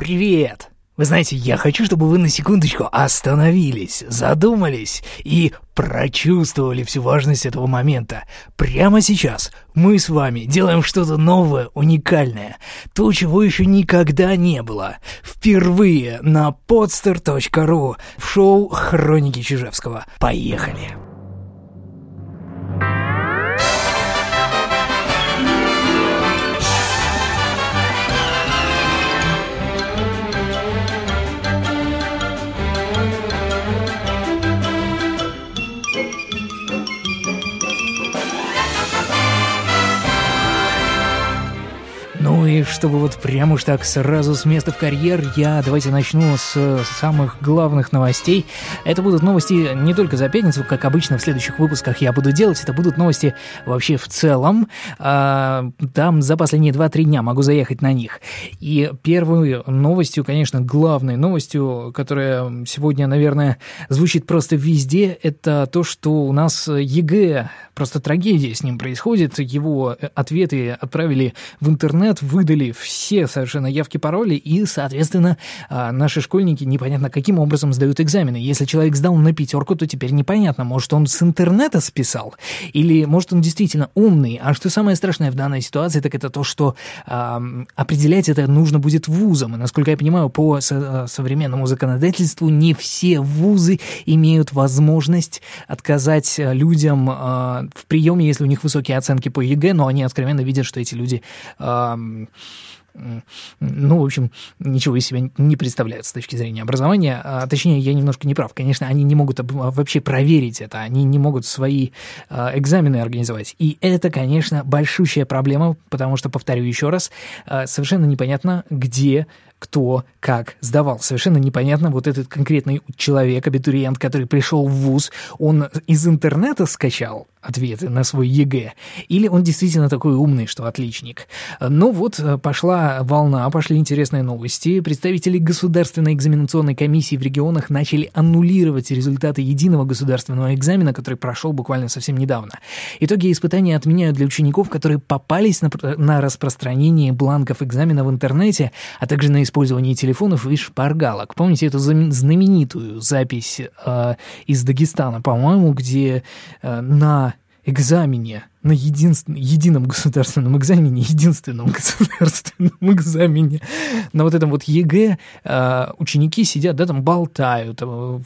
Привет! Вы знаете, я хочу, чтобы вы на секундочку остановились, задумались и прочувствовали всю важность этого момента. Прямо сейчас мы с вами делаем что-то новое, уникальное. То, чего еще никогда не было. Впервые на podster.ru в шоу «Хроники Чижевского». Поехали! Чтобы вот прям уж так сразу с места в карьер, я давайте начну с, с самых главных новостей. Это будут новости не только за пятницу, как обычно в следующих выпусках я буду делать, это будут новости вообще в целом. А, там за последние 2-3 дня могу заехать на них. И первой новостью, конечно, главной новостью, которая сегодня, наверное, звучит просто везде, это то, что у нас ЕГЭ, просто трагедия с ним происходит. Его ответы отправили в интернет, выдали все совершенно явки, пароли, и, соответственно, а, наши школьники непонятно каким образом сдают экзамены. Если человек сдал на пятерку, то теперь непонятно, может, он с интернета списал, или, может, он действительно умный. А что самое страшное в данной ситуации, так это то, что э, определять это нужно будет вузам. И, насколько я понимаю, по со- современному законодательству не все вузы имеют возможность отказать людям э, в приеме, если у них высокие оценки по ЕГЭ, но они откровенно видят, что эти люди э, ну, в общем, ничего из себя не представляют с точки зрения образования. А, точнее, я немножко не прав. Конечно, они не могут вообще проверить это, они не могут свои а, экзамены организовать. И это, конечно, большущая проблема, потому что, повторю еще раз, а, совершенно непонятно, где кто, как сдавал. Совершенно непонятно, вот этот конкретный человек, абитуриент, который пришел в ВУЗ, он из интернета скачал ответы на свой ЕГЭ, или он действительно такой умный, что отличник. Ну вот, пошла волна, пошли интересные новости. Представители Государственной экзаменационной комиссии в регионах начали аннулировать результаты единого государственного экзамена, который прошел буквально совсем недавно. Итоги испытания отменяют для учеников, которые попались на, на распространение бланков экзамена в интернете, а также на использовании телефонов и шпаргалок. Помните эту знаменитую запись э, из Дагестана, по-моему, где э, на экзамене на единствен... едином государственном экзамене, единственном государственном экзамене, на вот этом вот ЕГЭ э, ученики сидят, да, там болтают, э,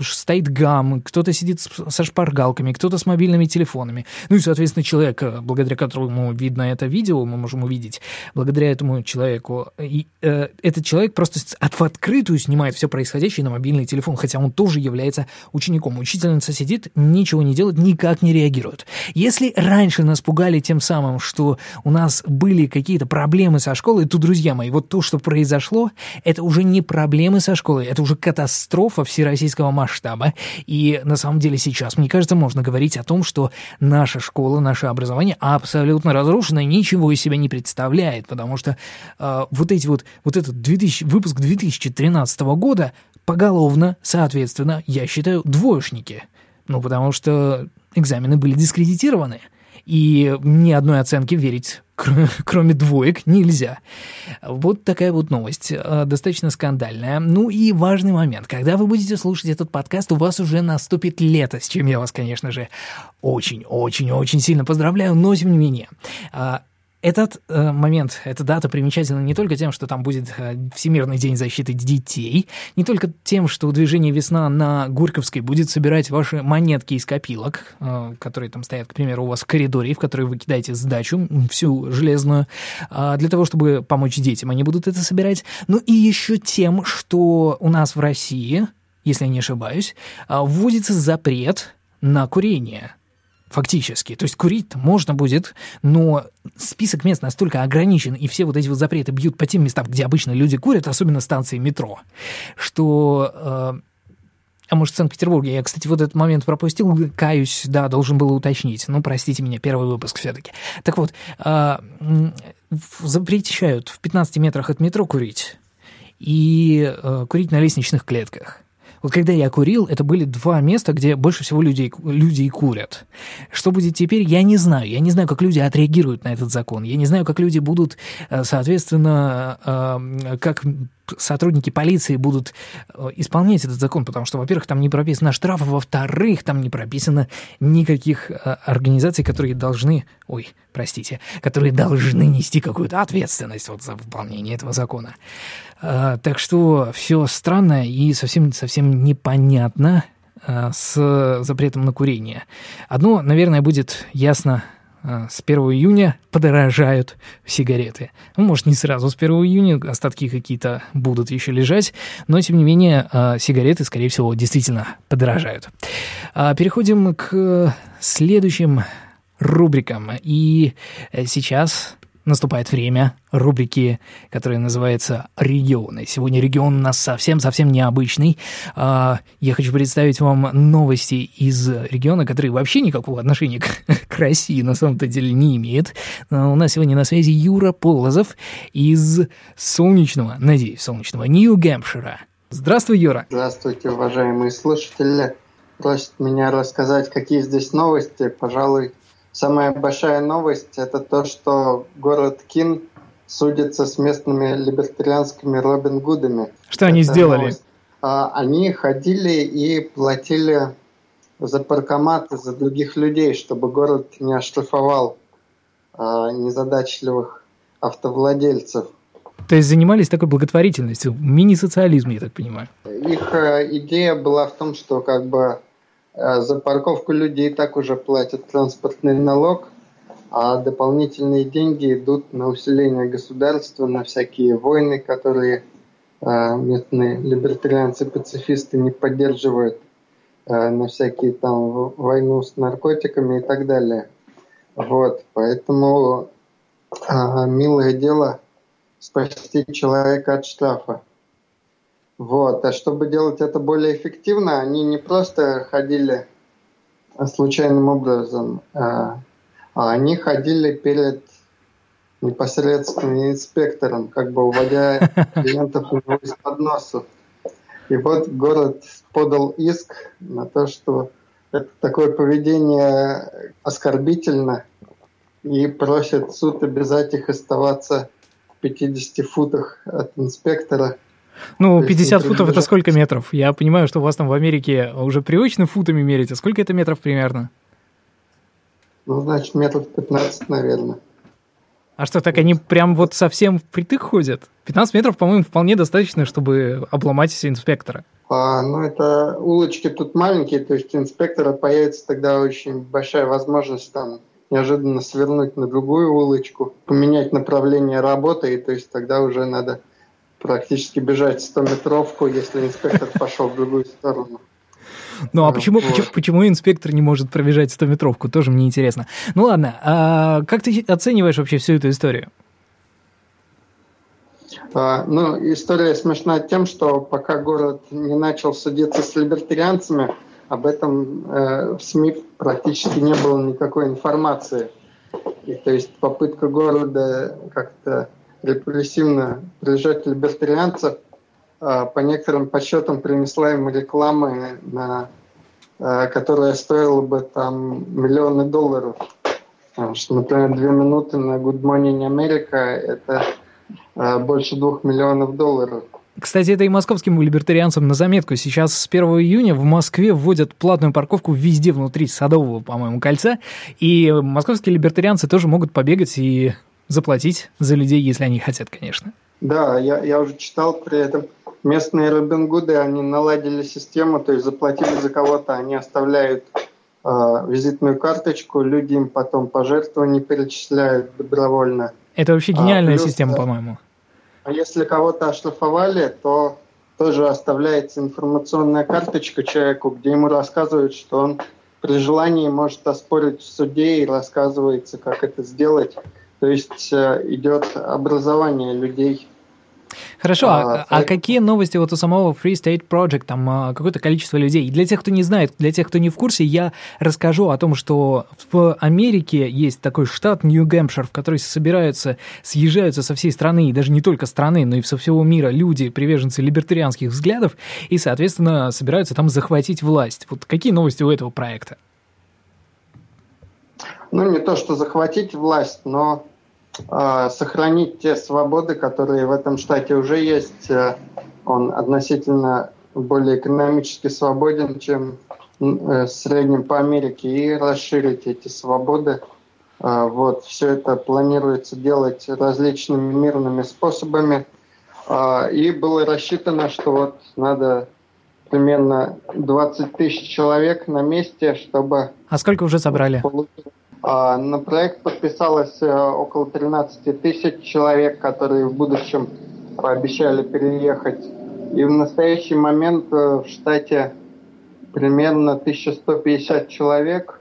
стоит гам, кто-то сидит со шпаргалками, кто-то с мобильными телефонами. Ну и, соответственно, человек, благодаря которому видно это видео, мы можем увидеть, благодаря этому человеку, и, э, этот человек просто в открытую снимает все происходящее на мобильный телефон, хотя он тоже является учеником. Учительница сидит, ничего не делает, никак не реагирует. Если раньше нас пугали тем самым, что у нас были какие-то проблемы со школой, то, друзья мои, вот то, что произошло, это уже не проблемы со школой, это уже катастрофа всероссийского масштаба. И на самом деле сейчас, мне кажется, можно говорить о том, что наша школа, наше образование абсолютно разрушено, ничего из себя не представляет, потому что э, вот эти вот, вот этот 2000, выпуск 2013 года поголовно, соответственно, я считаю, двоечники. Ну, потому что экзамены были дискредитированы и ни одной оценки верить, кроме двоек, нельзя. Вот такая вот новость, э, достаточно скандальная. Ну и важный момент. Когда вы будете слушать этот подкаст, у вас уже наступит лето, с чем я вас, конечно же, очень-очень-очень сильно поздравляю, но тем не менее. Этот э, момент, эта дата примечательна не только тем, что там будет э, Всемирный день защиты детей, не только тем, что движение «Весна» на Горьковской будет собирать ваши монетки из копилок, э, которые там стоят, к примеру, у вас в коридоре, в которые вы кидаете сдачу, всю железную, э, для того, чтобы помочь детям, они будут это собирать, но и еще тем, что у нас в России, если я не ошибаюсь, э, вводится запрет на курение – фактически. То есть курить можно будет, но список мест настолько ограничен, и все вот эти вот запреты бьют по тем местам, где обычно люди курят, особенно станции метро, что... Э, а может, в Санкт-Петербурге. Я, кстати, вот этот момент пропустил, каюсь, да, должен был уточнить. Ну, простите меня, первый выпуск все-таки. Так вот, э, запрещают в 15 метрах от метро курить и э, курить на лестничных клетках. Вот когда я курил, это были два места, где больше всего людей, люди и курят. Что будет теперь, я не знаю. Я не знаю, как люди отреагируют на этот закон. Я не знаю, как люди будут, э, соответственно, э, как сотрудники полиции будут э, исполнять этот закон, потому что, во-первых, там не прописано штраф, во-вторых, там не прописано никаких организаций, которые должны, ой, простите, которые должны нести какую-то ответственность вот за выполнение этого закона. Так что все странно и совсем, совсем непонятно с запретом на курение. Одно, наверное, будет ясно с 1 июня подорожают сигареты. Ну, может, не сразу с 1 июня, остатки какие-то будут еще лежать, но, тем не менее, а, сигареты, скорее всего, действительно подорожают. А, переходим к следующим рубрикам. И сейчас наступает время рубрики, которая называется «Регионы». Сегодня регион у нас совсем-совсем необычный. А, я хочу представить вам новости из региона, который вообще никакого отношения к, к России на самом-то деле не имеет. А, у нас сегодня на связи Юра Полозов из солнечного, надеюсь, солнечного Нью-Гэмпшира. Здравствуй, Юра. Здравствуйте, уважаемые слушатели. Просят меня рассказать, какие здесь новости. Пожалуй, Самая большая новость – это то, что город Кин судится с местными либертарианскими Робин Гудами. Что они это сделали? Новость. А, они ходили и платили за паркоматы, за других людей, чтобы город не оштрафовал а, незадачливых автовладельцев. То есть занимались такой благотворительностью, мини-социализм, я так понимаю. Их э, идея была в том, что как бы Э, за парковку люди и так уже платят транспортный налог, а дополнительные деньги идут на усиление государства, на всякие войны, которые э, местные либертарианцы-пацифисты не поддерживают, э, на всякие там войну с наркотиками и так далее. Вот, поэтому милое дело спасти человека от штрафа. Вот. А чтобы делать это более эффективно, они не просто ходили случайным образом, а, а они ходили перед непосредственно инспектором, как бы уводя клиентов из-под носа. И вот город подал иск на то, что это такое поведение оскорбительно, и просит суд обязать их оставаться в 50 футах от инспектора – ну, 50 футов это сколько метров? Я понимаю, что у вас там в Америке уже привычно футами мерить. А сколько это метров примерно? Ну, значит, метров 15, наверное. А что, так они прям вот совсем впритык ходят? 15 метров, по-моему, вполне достаточно, чтобы обломать инспектора. А, ну, это улочки тут маленькие, то есть у инспектора появится тогда очень большая возможность там неожиданно свернуть на другую улочку, поменять направление работы, и то есть тогда уже надо практически бежать 100-метровку, если инспектор пошел в другую сторону. Ну а почему, почему, почему инспектор не может пробежать 100-метровку, тоже мне интересно. Ну ладно, а как ты оцениваешь вообще всю эту историю? А, ну, история смешна тем, что пока город не начал судиться с либертарианцами, об этом э, в СМИ практически не было никакой информации. И, то есть попытка города как-то репрессивно прижать либертарианцев, а, по некоторым подсчетам принесла им рекламы, на, которая стоила бы там миллионы долларов. Потому что, например, две минуты на Good Morning America – это а, больше двух миллионов долларов. Кстати, это и московским либертарианцам на заметку. Сейчас с 1 июня в Москве вводят платную парковку везде внутри Садового, по-моему, кольца. И московские либертарианцы тоже могут побегать и заплатить за людей, если они хотят, конечно. Да, я, я уже читал при этом. Местные Робин Гуды, они наладили систему, то есть заплатили за кого-то, они оставляют э, визитную карточку, люди им потом пожертвования перечисляют добровольно. Это вообще а, гениальная а, плюс, система, по-моему. А если кого-то оштрафовали, то тоже оставляется информационная карточка человеку, где ему рассказывают, что он при желании может оспорить в суде и рассказывается, как это сделать. То есть э, идет образование людей. Хорошо, а, а, а какие новости вот у самого Free State Project, там а, какое-то количество людей? И для тех, кто не знает, для тех, кто не в курсе, я расскажу о том, что в Америке есть такой штат Нью-Гэмпшир, в который собираются, съезжаются со всей страны, и даже не только страны, но и со всего мира люди, приверженцы либертарианских взглядов, и, соответственно, собираются там захватить власть. Вот какие новости у этого проекта? ну, не то что захватить власть, но э, сохранить те свободы, которые в этом штате уже есть. Э, он относительно более экономически свободен, чем э, в среднем по Америке, и расширить эти свободы. Э, вот, все это планируется делать различными мирными способами. Э, и было рассчитано, что вот надо примерно 20 тысяч человек на месте, чтобы... А сколько уже собрали? А, на проект подписалось э, около 13 тысяч человек, которые в будущем пообещали переехать. И в настоящий момент э, в штате примерно 1150 человек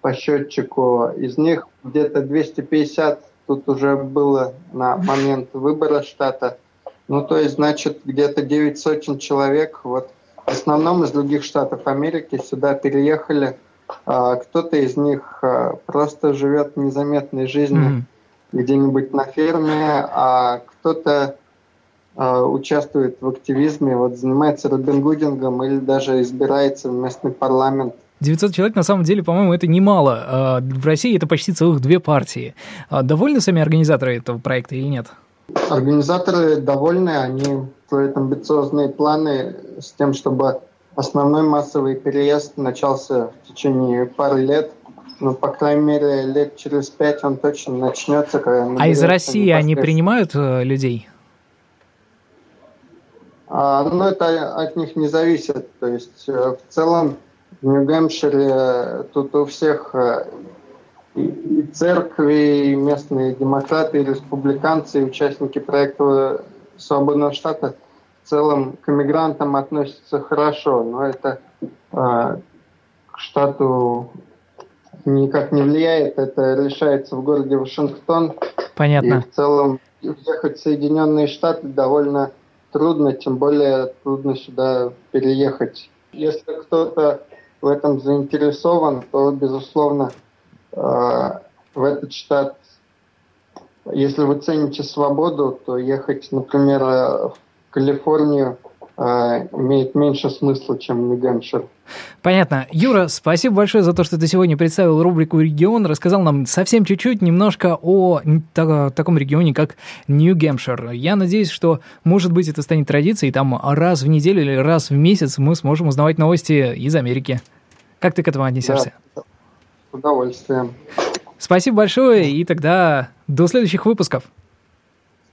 по счетчику. Из них где-то 250 тут уже было на момент выбора штата. Ну, то есть, значит, где-то 9 сотен человек вот в основном из других штатов Америки сюда переехали. А, кто-то из них а, просто живет незаметной жизнью mm-hmm. где-нибудь на ферме, а кто-то а, участвует в активизме, вот занимается робингудингом или даже избирается в местный парламент. 900 человек, на самом деле, по-моему, это немало. В России это почти целых две партии. Довольны сами организаторы этого проекта или нет? Организаторы довольны, они строят амбициозные планы с тем, чтобы основной массовый переезд начался в течение пары лет. Ну, по крайней мере, лет через пять он точно начнется. а из России они принимают э, людей? А, ну, это от них не зависит. То есть, э, в целом, в Нью-Гэмпшире э, тут у всех и церкви, и местные демократы, и республиканцы, и участники проекта свободного штата в целом к иммигрантам относятся хорошо, но это э, к штату никак не влияет. Это решается в городе Вашингтон. Понятно. И в целом ехать в Соединенные Штаты довольно трудно, тем более трудно сюда переехать. Если кто-то в этом заинтересован, то, безусловно, э, в этот штат если вы цените свободу, то ехать, например, в Калифорнию э, имеет меньше смысла, чем Нью-Гэмпшир. Понятно. Юра, спасибо большое за то, что ты сегодня представил рубрику «Регион», рассказал нам совсем чуть-чуть немножко о таком регионе, как Нью-Гэмпшир. Я надеюсь, что, может быть, это станет традицией, там раз в неделю или раз в месяц мы сможем узнавать новости из Америки. Как ты к этому отнесешься? Да, с удовольствием. Спасибо большое, и тогда до следующих выпусков.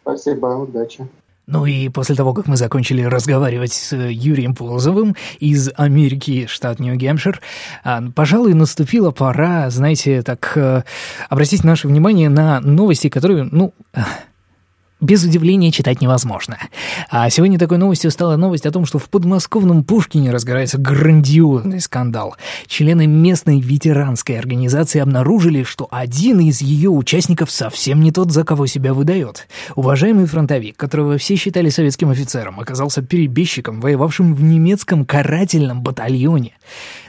Спасибо, удачи. Ну и после того, как мы закончили разговаривать с Юрием Полозовым из Америки, штат Нью-Гэмпшир, а, пожалуй, наступила пора, знаете, так э, обратить наше внимание на новости, которые, ну, без удивления читать невозможно. А сегодня такой новостью стала новость о том, что в подмосковном Пушкине разгорается грандиозный скандал. Члены местной ветеранской организации обнаружили, что один из ее участников совсем не тот, за кого себя выдает. Уважаемый фронтовик, которого все считали советским офицером, оказался перебежчиком, воевавшим в немецком карательном батальоне.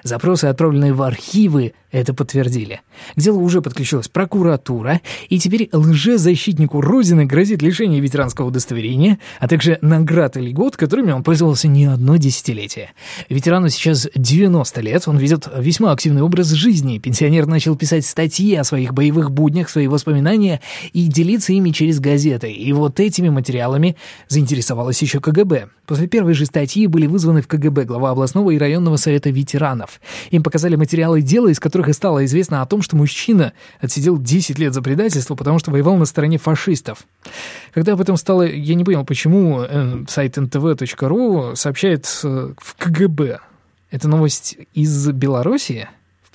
Запросы, отправленные в архивы, это подтвердили. К делу уже подключилась прокуратура, и теперь лжезащитнику Родины грозит лишение ветеранского удостоверения, а также наград и льгот, которыми он пользовался не одно десятилетие. Ветерану сейчас 90 лет, он ведет весьма активный образ жизни. Пенсионер начал писать статьи о своих боевых буднях, свои воспоминания и делиться ими через газеты. И вот этими материалами заинтересовалась еще КГБ. После первой же статьи были вызваны в КГБ глава областного и районного совета ветеранов. Им показали материалы дела, из которых и стало известно о том, что мужчина отсидел 10 лет за предательство, потому что воевал на стороне фашистов. Когда об этом стало, я не понял, почему э, сайт ntv.ru сообщает э, в КГБ. Это новость из Белоруссии?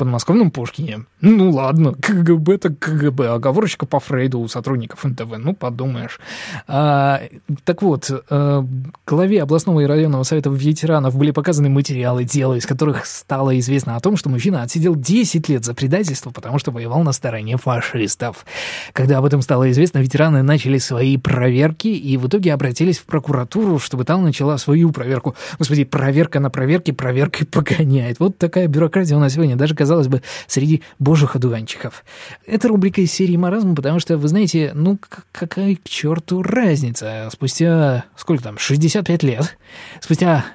Подмосковном Пушкине. Ну ладно, КГБ так КГБ, оговорочка по Фрейду у сотрудников НТВ, ну подумаешь. А, так вот, а, главе областного и районного совета ветеранов были показаны материалы дела, из которых стало известно о том, что мужчина отсидел 10 лет за предательство, потому что воевал на стороне фашистов. Когда об этом стало известно, ветераны начали свои проверки и в итоге обратились в прокуратуру, чтобы там начала свою проверку. Господи, проверка на проверке проверкой погоняет. Вот такая бюрократия у нас сегодня. Даже казалось бы, среди божьих одуванчиков. Это рубрика из серии «Маразм», потому что, вы знаете, ну какая к черту разница? Спустя, сколько там, 65 лет, спустя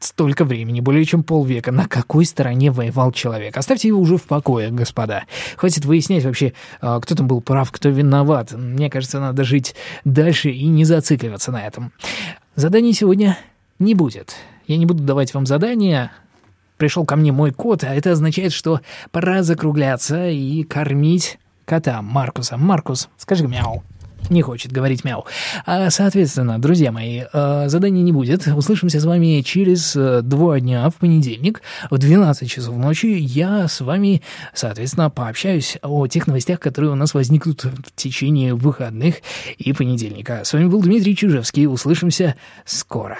столько времени, более чем полвека, на какой стороне воевал человек. Оставьте его уже в покое, господа. Хватит выяснять вообще, а, кто там был прав, кто виноват. Мне кажется, надо жить дальше и не зацикливаться на этом. Заданий сегодня не будет. Я не буду давать вам задания, пришел ко мне мой кот, а это означает, что пора закругляться и кормить кота Маркуса. Маркус, скажи мяу. Не хочет говорить мяу. А, соответственно, друзья мои, а, заданий не будет. Услышимся с вами через э, два дня в понедельник в 12 часов ночи. Я с вами, соответственно, пообщаюсь о тех новостях, которые у нас возникнут в течение выходных и понедельника. С вами был Дмитрий Чижевский. Услышимся скоро.